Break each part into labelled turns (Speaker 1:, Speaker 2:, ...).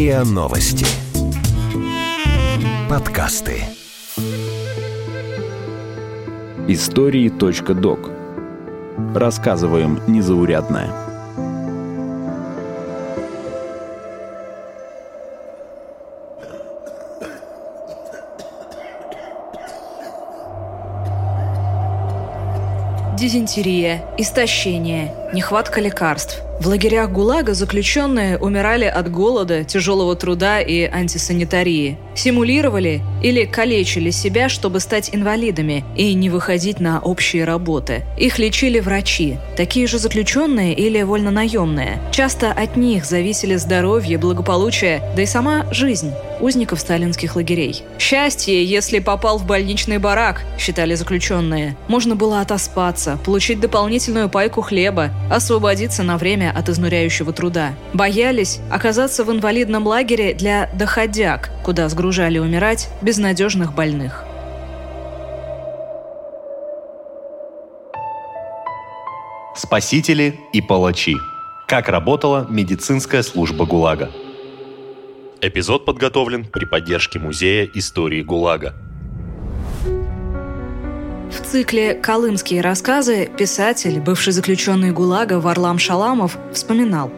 Speaker 1: РИА Новости. Подкасты.
Speaker 2: Истории.док. Рассказываем незаурядное.
Speaker 3: Дизентерия, истощение, нехватка лекарств – в лагерях ГУЛАГа заключенные умирали от голода, тяжелого труда и антисанитарии. Симулировали или калечили себя, чтобы стать инвалидами и не выходить на общие работы. Их лечили врачи, такие же заключенные или вольнонаемные. Часто от них зависели здоровье, благополучие, да и сама жизнь узников сталинских лагерей. Счастье, если попал в больничный барак, считали заключенные. Можно было отоспаться, получить дополнительную пайку хлеба, освободиться на время от изнуряющего труда. Боялись оказаться в инвалидном лагере для доходяг, куда сгружали умирать безнадежных больных.
Speaker 4: Спасители и палачи. Как работала медицинская служба ГУЛАГа. Эпизод подготовлен при поддержке Музея истории ГУЛАГа.
Speaker 3: В цикле «Колымские рассказы» писатель, бывший заключенный ГУЛАГа Варлам Шаламов, вспоминал.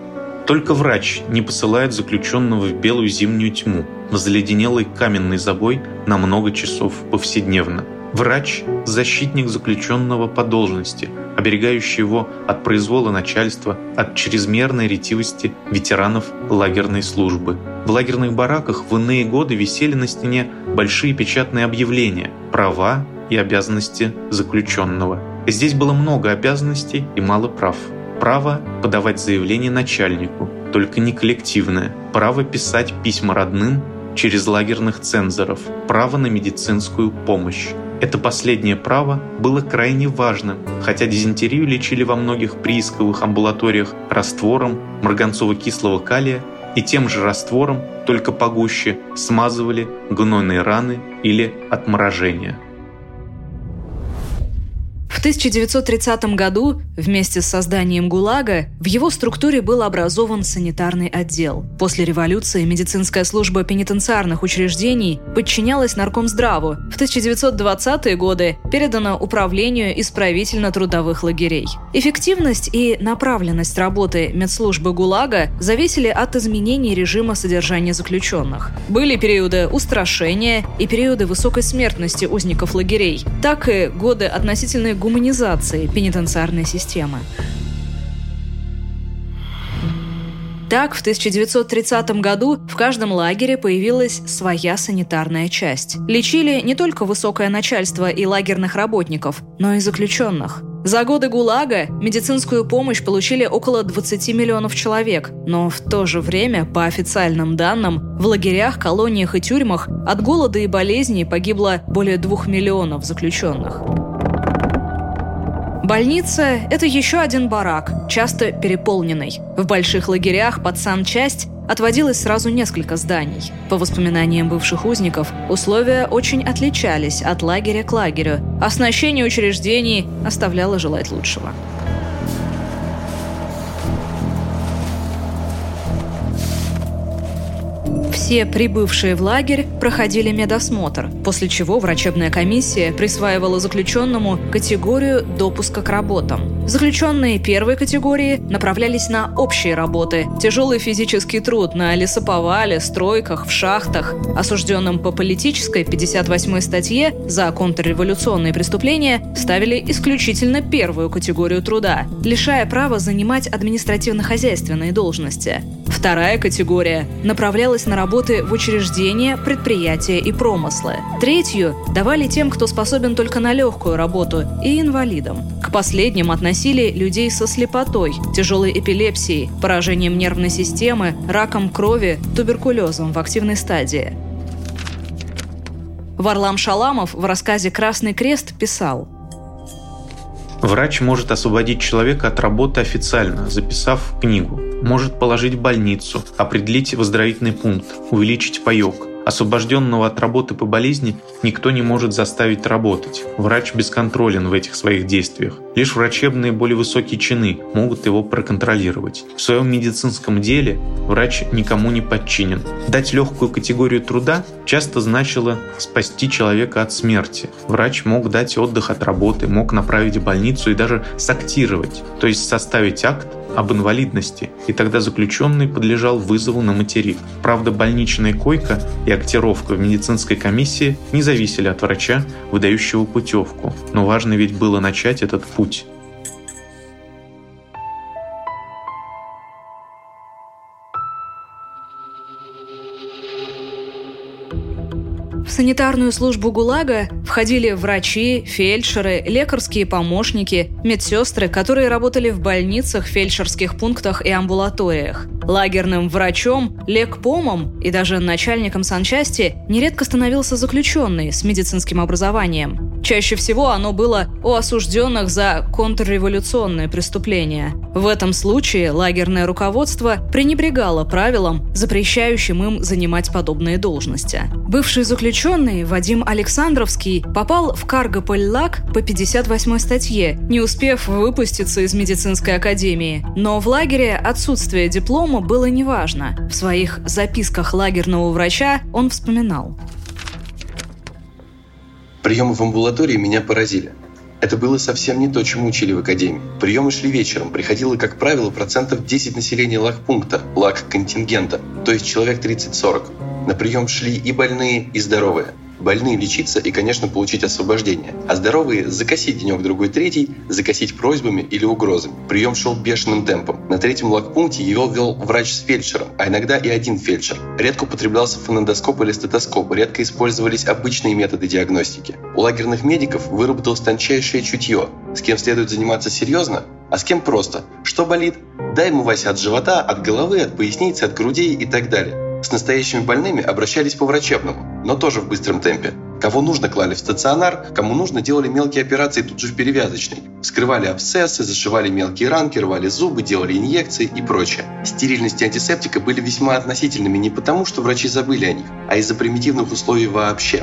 Speaker 5: Только врач не посылает заключенного в белую зимнюю тьму, в заледенелый каменный забой на много часов повседневно. Врач – защитник заключенного по должности, оберегающий его от произвола начальства, от чрезмерной ретивости ветеранов лагерной службы. В лагерных бараках в иные годы висели на стене большие печатные объявления «Права и обязанности заключенного. Здесь было много обязанностей и мало прав. Право подавать заявление начальнику, только не коллективное. Право писать письма родным через лагерных цензоров. Право на медицинскую помощь. Это последнее право было крайне важным, хотя дизентерию лечили во многих приисковых амбулаториях раствором марганцово-кислого калия и тем же раствором, только погуще, смазывали гнойные раны или отморожения.
Speaker 3: В 1930 году вместе с созданием ГУЛАГа в его структуре был образован санитарный отдел. После революции медицинская служба пенитенциарных учреждений подчинялась Наркомздраву. В 1920-е годы передана управлению исправительно-трудовых лагерей. Эффективность и направленность работы медслужбы ГУЛАГа зависели от изменений режима содержания заключенных. Были периоды устрашения и периоды высокой смертности узников лагерей, так и годы относительной гуманизации пенитенциарной системы. Так, в 1930 году в каждом лагере появилась своя санитарная часть. Лечили не только высокое начальство и лагерных работников, но и заключенных. За годы ГУЛАГа медицинскую помощь получили около 20 миллионов человек, но в то же время, по официальным данным, в лагерях, колониях и тюрьмах от голода и болезней погибло более двух миллионов заключенных. Больница – это еще один барак, часто переполненный. В больших лагерях под санчасть отводилось сразу несколько зданий. По воспоминаниям бывших узников, условия очень отличались от лагеря к лагерю. Оснащение учреждений оставляло желать лучшего. Все прибывшие в лагерь проходили медосмотр, после чего врачебная комиссия присваивала заключенному категорию допуска к работам. Заключенные первой категории направлялись на общие работы, тяжелый физический труд на лесоповале, стройках, в шахтах. Осужденным по политической 58 статье за контрреволюционные преступления ставили исключительно первую категорию труда, лишая права занимать административно-хозяйственные должности. Вторая категория направлялась на работы в учреждения, предприятия и промыслы. Третью давали тем, кто способен только на легкую работу, и инвалидам. К последним относили людей со слепотой, тяжелой эпилепсией, поражением нервной системы, раком крови, туберкулезом в активной стадии. Варлам Шаламов в рассказе «Красный крест» писал –
Speaker 5: Врач может освободить человека от работы официально, записав книгу. Может положить в больницу, определить выздоровительный пункт, увеличить паек. Освобожденного от работы по болезни никто не может заставить работать. Врач бесконтролен в этих своих действиях. Лишь врачебные более высокие чины могут его проконтролировать. В своем медицинском деле врач никому не подчинен. Дать легкую категорию труда часто значило спасти человека от смерти. Врач мог дать отдых от работы, мог направить в больницу и даже сактировать, то есть составить акт об инвалидности, и тогда заключенный подлежал вызову на материк. Правда, больничная койка и актировка в медицинской комиссии не зависели от врача, выдающего путевку, но важно ведь было начать этот путь.
Speaker 3: В санитарную службу ГУЛАГа входили врачи, фельдшеры, лекарские помощники, медсестры, которые работали в больницах, фельдшерских пунктах и амбулаториях. Лагерным врачом, лекпомом и даже начальником санчасти нередко становился заключенный с медицинским образованием. Чаще всего оно было у осужденных за контрреволюционные преступления. В этом случае лагерное руководство пренебрегало правилам, запрещающим им занимать подобные должности. Бывший заключенный Вадим Александровский попал в Каргополь-Лаг по 58 статье, не успев выпуститься из медицинской академии. Но в лагере отсутствие диплома было неважно. В своих записках лагерного врача он вспоминал.
Speaker 1: Приемы в амбулатории меня поразили. Это было совсем не то, чему учили в академии. Приемы шли вечером. Приходило, как правило, процентов 10 населения лагпункта, лаг-контингента, то есть человек 30-40. На прием шли и больные, и здоровые. Больные лечиться и, конечно, получить освобождение. А здоровые – закосить денек-другой третий, закосить просьбами или угрозами. Прием шел бешеным темпом. На третьем лагпункте его вел врач с фельдшером, а иногда и один фельдшер. Редко употреблялся фонендоскоп или стетоскоп, редко использовались обычные методы диагностики. У лагерных медиков выработалось тончайшее чутье. С кем следует заниматься серьезно, а с кем просто. Что болит? Дай ему Вася от живота, от головы, от поясницы, от грудей и так далее. С настоящими больными обращались по врачебному, но тоже в быстром темпе. Кого нужно, клали в стационар, кому нужно, делали мелкие операции тут же в перевязочной. Вскрывали абсцессы, зашивали мелкие ранки, рвали зубы, делали инъекции и прочее. Стерильность и антисептика были весьма относительными не потому, что врачи забыли о них, а из-за примитивных условий вообще.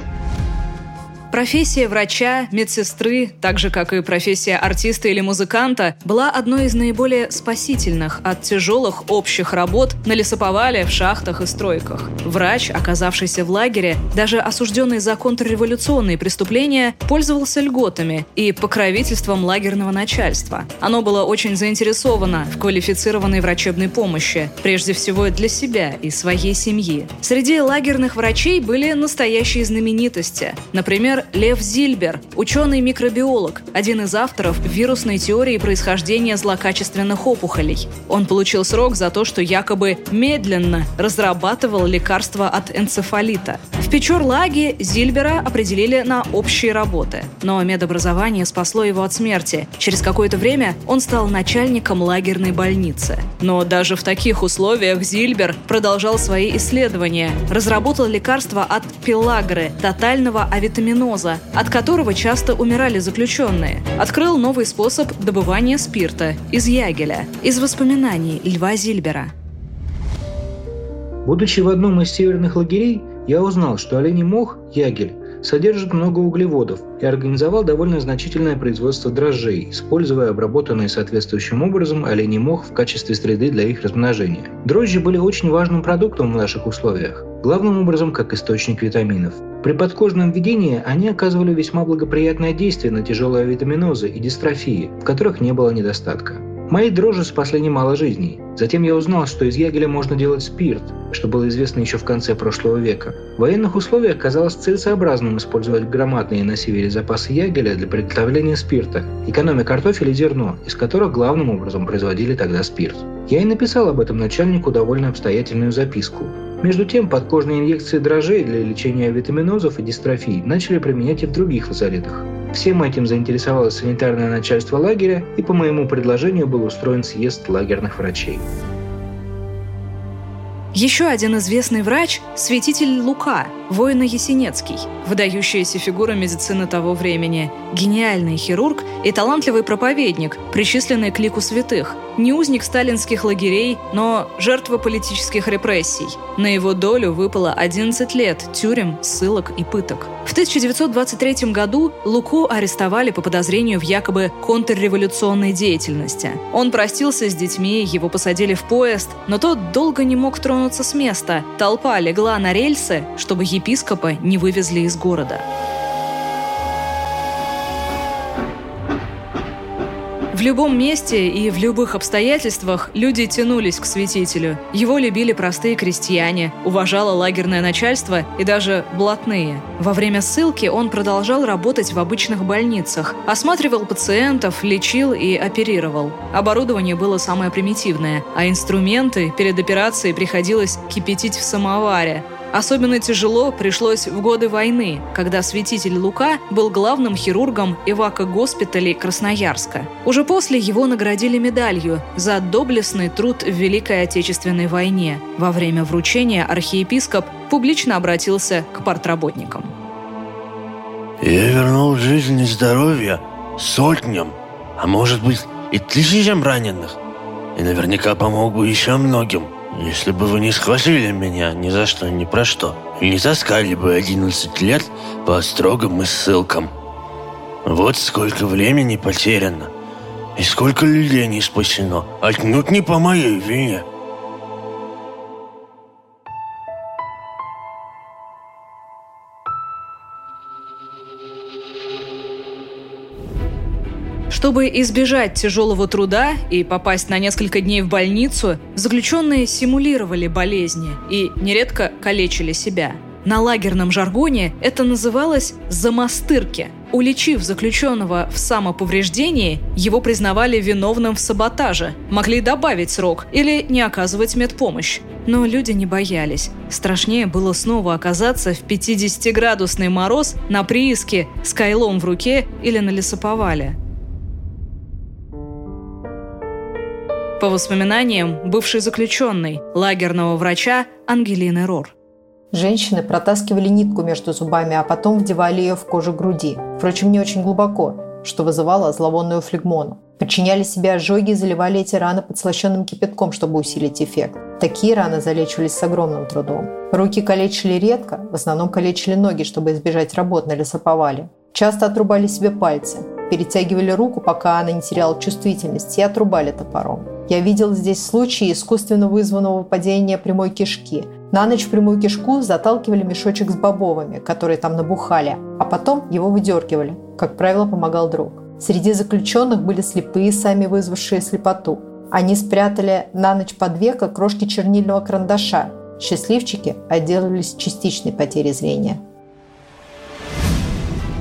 Speaker 3: Профессия врача, медсестры, так же как и профессия артиста или музыканта, была одной из наиболее спасительных от тяжелых общих работ на лесоповале, в шахтах и стройках. Врач, оказавшийся в лагере, даже осужденный за контрреволюционные преступления, пользовался льготами и покровительством лагерного начальства. Оно было очень заинтересовано в квалифицированной врачебной помощи, прежде всего для себя и своей семьи. Среди лагерных врачей были настоящие знаменитости. Например, Лев Зильбер, ученый-микробиолог, один из авторов вирусной теории происхождения злокачественных опухолей. Он получил срок за то, что якобы медленно разрабатывал лекарства от энцефалита. В Печорлаге Зильбера определили на общие работы, но медобразование спасло его от смерти. Через какое-то время он стал начальником лагерной больницы. Но даже в таких условиях Зильбер продолжал свои исследования, разработал лекарства от пелагры, тотального авитаминоза, гипноза, от которого часто умирали заключенные. Открыл новый способ добывания спирта из ягеля, из воспоминаний Льва Зильбера.
Speaker 6: Будучи в одном из северных лагерей, я узнал, что оленей мох, ягель, содержит много углеводов и организовал довольно значительное производство дрожжей, используя обработанный соответствующим образом оленей мох в качестве среды для их размножения. Дрожжи были очень важным продуктом в наших условиях, главным образом как источник витаминов. При подкожном введении они оказывали весьма благоприятное действие на тяжелые витаминозы и дистрофии, в которых не было недостатка. Мои дрожжи спасли немало жизней. Затем я узнал, что из ягеля можно делать спирт, что было известно еще в конце прошлого века. В военных условиях казалось целесообразным использовать громадные на севере запасы ягеля для приготовления спирта, экономя картофель и зерно, из которых главным образом производили тогда спирт. Я и написал об этом начальнику довольно обстоятельную записку. Между тем, подкожные инъекции дрожжей для лечения витаминозов и дистрофий начали применять и в других лазаретах. Всем этим заинтересовалось санитарное начальство лагеря, и по моему предложению был устроен съезд лагерных врачей.
Speaker 3: Еще один известный врач – святитель Лука, воина Есенецкий, выдающаяся фигура медицины того времени, гениальный хирург и талантливый проповедник, причисленный к лику святых, не узник сталинских лагерей, но жертва политических репрессий. На его долю выпало 11 лет тюрем, ссылок и пыток. В 1923 году Луку арестовали по подозрению в якобы контрреволюционной деятельности. Он простился с детьми, его посадили в поезд, но тот долго не мог тронуться с места. Толпа легла на рельсы, чтобы епископа не вывезли из города. В любом месте и в любых обстоятельствах люди тянулись к святителю. Его любили простые крестьяне, уважало лагерное начальство и даже блатные. Во время ссылки он продолжал работать в обычных больницах, осматривал пациентов, лечил и оперировал. Оборудование было самое примитивное, а инструменты перед операцией приходилось кипятить в самоваре. Особенно тяжело пришлось в годы войны, когда святитель Лука был главным хирургом эвако-госпиталей Красноярска. Уже после его наградили медалью за доблестный труд в Великой Отечественной войне. Во время вручения архиепископ публично обратился к партработникам.
Speaker 7: «Я вернул жизнь и здоровье сотням, а может быть и тысячам раненых. И наверняка помог бы еще многим – если бы вы не схватили меня ни за что, ни про что, не таскали бы 11 лет по строгам и ссылкам. Вот сколько времени потеряно, и сколько людей не спасено, отнюдь не по моей вине.
Speaker 3: Чтобы избежать тяжелого труда и попасть на несколько дней в больницу, заключенные симулировали болезни и нередко калечили себя. На лагерном жаргоне это называлось «замастырки». Уличив заключенного в самоповреждении, его признавали виновным в саботаже, могли добавить срок или не оказывать медпомощь. Но люди не боялись. Страшнее было снова оказаться в 50-градусный мороз на прииске с кайлом в руке или на лесоповале. По воспоминаниям бывшей заключенной, лагерного врача Ангелины Рор.
Speaker 8: Женщины протаскивали нитку между зубами, а потом вдевали ее в кожу груди. Впрочем, не очень глубоко, что вызывало зловонную флегмону. Подчиняли себе ожоги и заливали эти раны подслащенным кипятком, чтобы усилить эффект. Такие раны залечивались с огромным трудом. Руки калечили редко, в основном калечили ноги, чтобы избежать работ на лесоповале. Часто отрубали себе пальцы, перетягивали руку, пока она не теряла чувствительность, и отрубали топором. Я видел здесь случаи искусственно вызванного падения прямой кишки. На ночь в прямую кишку заталкивали мешочек с бобовыми, которые там набухали, а потом его выдергивали. Как правило, помогал друг. Среди заключенных были слепые, сами вызвавшие слепоту. Они спрятали на ночь под века крошки чернильного карандаша. Счастливчики отделались частичной потерей зрения.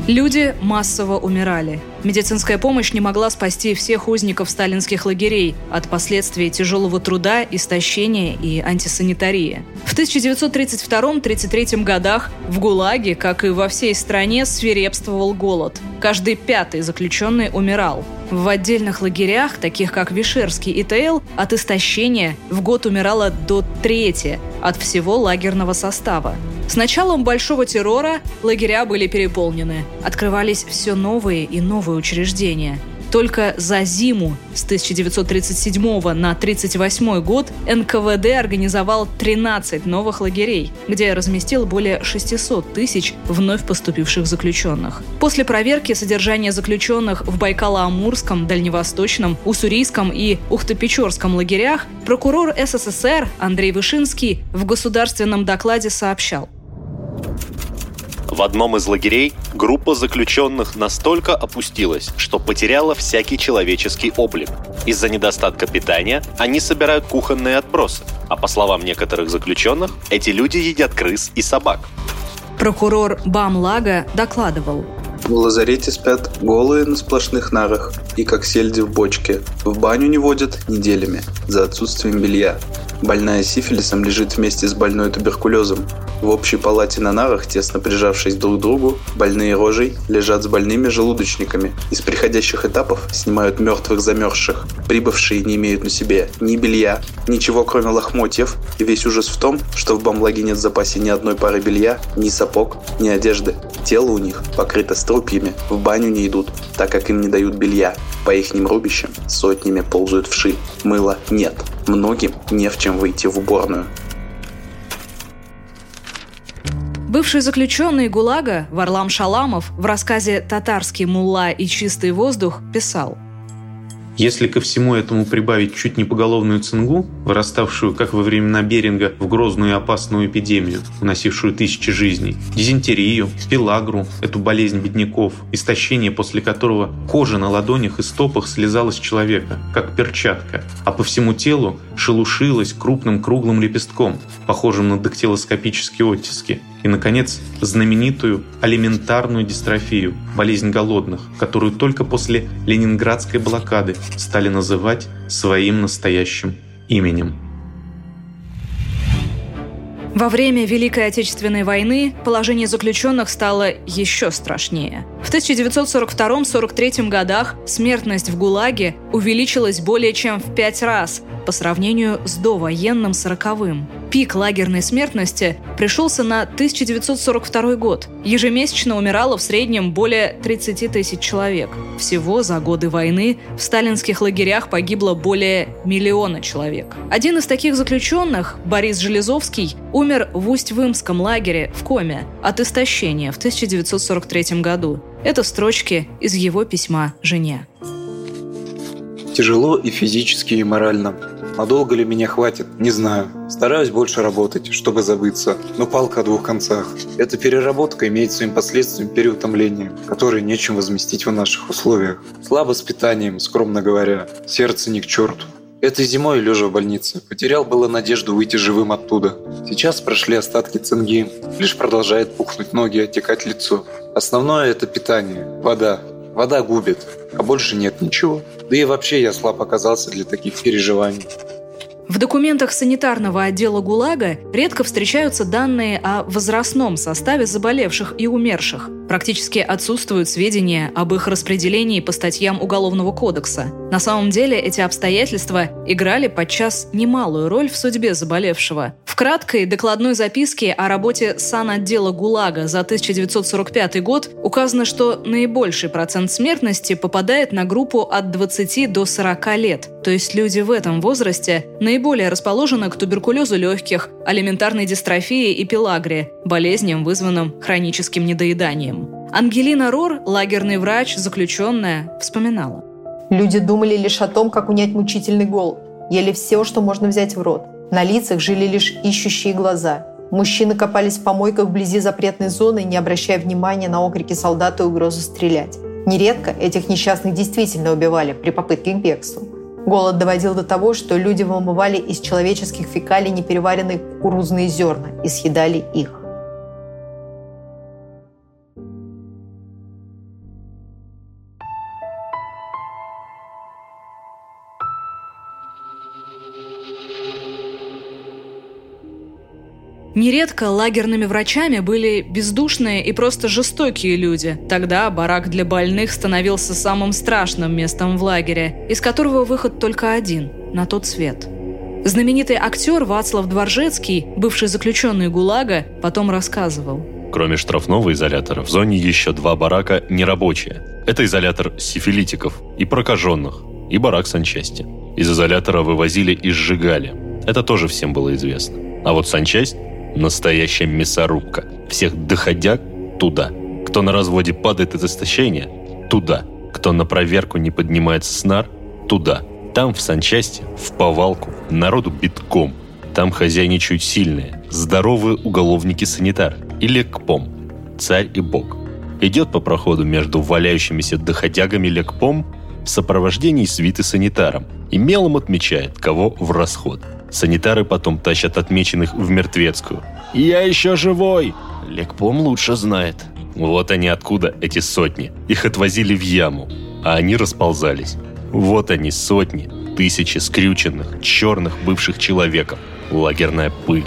Speaker 3: Люди массово умирали. Медицинская помощь не могла спасти всех узников сталинских лагерей от последствий тяжелого труда, истощения и антисанитарии. В 1932-33 годах в ГУЛАГе, как и во всей стране, свирепствовал голод. Каждый пятый заключенный умирал. В отдельных лагерях, таких как Вишерский и Тейл, от истощения в год умирало до трети от всего лагерного состава. С началом большого террора лагеря были переполнены. Открывались все новые и новые учреждения. Только за зиму с 1937 на 1938 год НКВД организовал 13 новых лагерей, где разместил более 600 тысяч вновь поступивших заключенных. После проверки содержания заключенных в Байкало-Амурском, Дальневосточном, Уссурийском и Ухтопечорском лагерях прокурор СССР Андрей Вышинский в государственном докладе сообщал –
Speaker 4: в одном из лагерей группа заключенных настолько опустилась, что потеряла всякий человеческий облик. Из-за недостатка питания они собирают кухонные отбросы, а по словам некоторых заключенных, эти люди едят крыс и собак.
Speaker 3: Прокурор Бамлага докладывал.
Speaker 9: В лазарете спят голые на сплошных нарах и как сельди в бочке. В баню не водят неделями за отсутствием белья. Больная сифилисом лежит вместе с больной туберкулезом. В общей палате на нарах, тесно прижавшись друг к другу, больные рожей лежат с больными желудочниками. Из приходящих этапов снимают мертвых замерзших. Прибывшие не имеют на себе ни белья, ничего кроме лохмотьев, и весь ужас в том, что в бамлаге нет в запасе ни одной пары белья, ни сапог, ни одежды. Тело у них покрыто струпьями, в баню не идут, так как им не дают белья. По ихним рубищам сотнями ползают вши. Мыла нет. Многим не в чем выйти в уборную.
Speaker 3: Бывший заключенный ГУЛАГа Варлам Шаламов в рассказе «Татарский мулла и чистый воздух» писал –
Speaker 5: если ко всему этому прибавить чуть не поголовную цингу, выраставшую, как во времена Беринга, в грозную и опасную эпидемию, уносившую тысячи жизней, дизентерию, пелагру, эту болезнь бедняков, истощение, после которого кожа на ладонях и стопах слезала с человека, как перчатка, а по всему телу шелушилась крупным круглым лепестком, похожим на дактилоскопические оттиски, и, наконец, знаменитую алиментарную дистрофию, болезнь голодных, которую только после ленинградской блокады стали называть своим настоящим именем.
Speaker 3: Во время Великой Отечественной войны положение заключенных стало еще страшнее. В 1942-43 годах смертность в ГУЛАГе увеличилась более чем в пять раз по сравнению с довоенным сороковым. Пик лагерной смертности пришелся на 1942 год. Ежемесячно умирало в среднем более 30 тысяч человек. Всего за годы войны в сталинских лагерях погибло более миллиона человек. Один из таких заключенных, Борис Железовский, умер в Усть-Вымском лагере в Коме от истощения в 1943 году. Это строчки из его письма жене.
Speaker 10: Тяжело и физически, и морально. Надолго ли меня хватит? Не знаю. Стараюсь больше работать, чтобы забыться, но палка о двух концах. Эта переработка имеет своим последствием переутомление, которое нечем возместить в наших условиях. Слабо с питанием, скромно говоря. Сердце не к черту. Этой зимой, лежа в больнице, потерял было надежду выйти живым оттуда. Сейчас прошли остатки цинги, лишь продолжает пухнуть ноги, отекать лицо. Основное это питание, вода. Вода губит, а больше нет ничего. Да и вообще я слаб оказался для таких переживаний.
Speaker 3: В документах санитарного отдела ГУЛАГа редко встречаются данные о возрастном составе заболевших и умерших. Практически отсутствуют сведения об их распределении по статьям Уголовного кодекса. На самом деле эти обстоятельства играли подчас немалую роль в судьбе заболевшего. В краткой докладной записке о работе санотдела ГУЛАГа за 1945 год указано, что наибольший процент смертности попадает на группу от 20 до 40 лет. То есть люди в этом возрасте наиболее расположены к туберкулезу легких, алиментарной дистрофии и пелагре, болезням, вызванным хроническим недоеданием. Ангелина Рор, лагерный врач, заключенная, вспоминала.
Speaker 8: Люди думали лишь о том, как унять мучительный голод. Ели все, что можно взять в рот. На лицах жили лишь ищущие глаза. Мужчины копались в помойках вблизи запретной зоны, не обращая внимания на окрики солдат и угрозу стрелять. Нередко этих несчастных действительно убивали при попытке к бегству. Голод доводил до того, что люди вымывали из человеческих фекалий непереваренные кукурузные зерна и съедали их.
Speaker 3: Нередко лагерными врачами были бездушные и просто жестокие люди. Тогда барак для больных становился самым страшным местом в лагере, из которого выход только один – на тот свет. Знаменитый актер Вацлав Дворжецкий, бывший заключенный ГУЛАГа, потом рассказывал.
Speaker 4: Кроме штрафного изолятора, в зоне еще два барака нерабочие. Это изолятор сифилитиков и прокаженных, и барак санчасти. Из изолятора вывозили и сжигали. Это тоже всем было известно. А вот санчасть Настоящая мясорубка. Всех доходяг туда. Кто на разводе падает от истощения – туда. Кто на проверку не поднимается с нар – туда. Там, в санчасти, в повалку, народу битком. Там хозяйничают сильные, здоровые уголовники-санитары или КПОМ, царь и бог. Идет по проходу между валяющимися доходягами лекпом в сопровождении свиты санитаром и мелом отмечает, кого в расход – Санитары потом тащат отмеченных в мертвецкую. «Я еще живой!» Лекпом лучше знает. Вот они откуда, эти сотни. Их отвозили в яму, а они расползались. Вот они, сотни, тысячи скрюченных, черных бывших человеков. Лагерная пыль.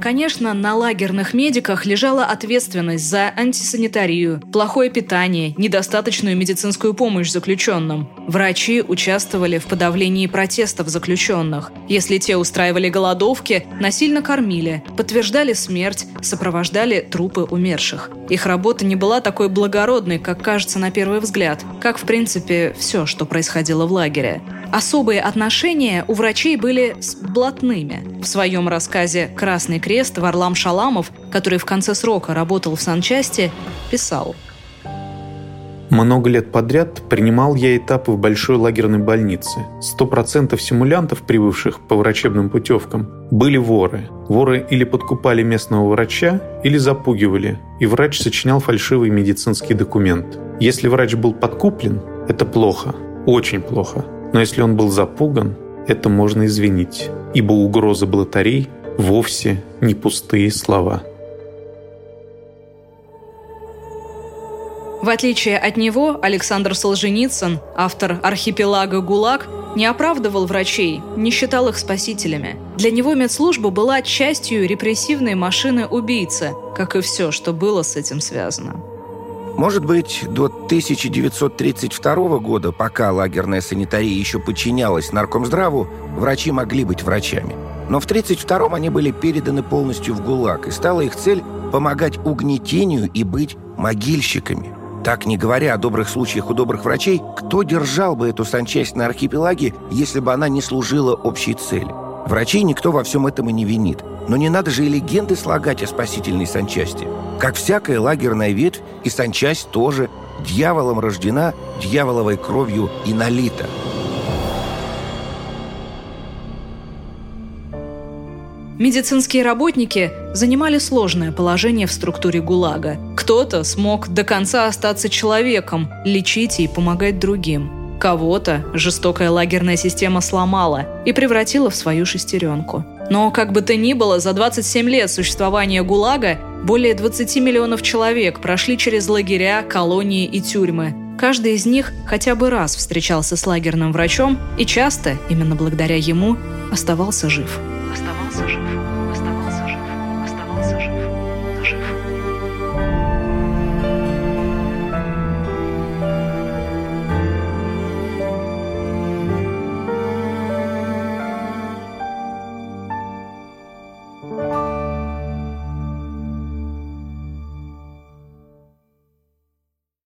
Speaker 3: Конечно, на лагерных медиках лежала ответственность за антисанитарию, плохое питание, недостаточную медицинскую помощь заключенным. Врачи участвовали в подавлении протестов заключенных. Если те устраивали голодовки, насильно кормили, подтверждали смерть, сопровождали трупы умерших. Их работа не была такой благородной, как кажется на первый взгляд, как, в принципе, все, что происходило в лагере. Особые отношения у врачей были с блатными. В своем рассказе «Красный крест» Варлам Шаламов, который в конце срока работал в санчасти, писал
Speaker 5: много лет подряд принимал я этапы в большой лагерной больнице. Сто процентов симулянтов, прибывших по врачебным путевкам, были воры. Воры или подкупали местного врача, или запугивали, и врач сочинял фальшивый медицинский документ. Если врач был подкуплен, это плохо, очень плохо. Но если он был запуган, это можно извинить, ибо угроза блатарей вовсе не пустые слова.
Speaker 3: В отличие от него, Александр Солженицын, автор «Архипелага ГУЛАГ», не оправдывал врачей, не считал их спасителями. Для него медслужба была частью репрессивной машины убийцы, как и все, что было с этим связано.
Speaker 11: Может быть, до 1932 года, пока лагерная санитария еще подчинялась наркомздраву, врачи могли быть врачами. Но в 1932 они были переданы полностью в ГУЛАГ, и стала их цель помогать угнетению и быть могильщиками. Так, не говоря о добрых случаях у добрых врачей, кто держал бы эту санчасть на архипелаге, если бы она не служила общей цели? Врачей никто во всем этом и не винит. Но не надо же и легенды слагать о спасительной санчасти. Как всякая лагерная ветвь, и санчасть тоже дьяволом рождена, дьяволовой кровью и налита.
Speaker 3: Медицинские работники занимали сложное положение в структуре ГУЛАГа. Кто-то смог до конца остаться человеком, лечить и помогать другим. Кого-то жестокая лагерная система сломала и превратила в свою шестеренку. Но как бы то ни было, за 27 лет существования ГУЛАГа более 20 миллионов человек прошли через лагеря, колонии и тюрьмы. Каждый из них хотя бы раз встречался с лагерным врачом и часто, именно благодаря ему, оставался жив. Оставался жив.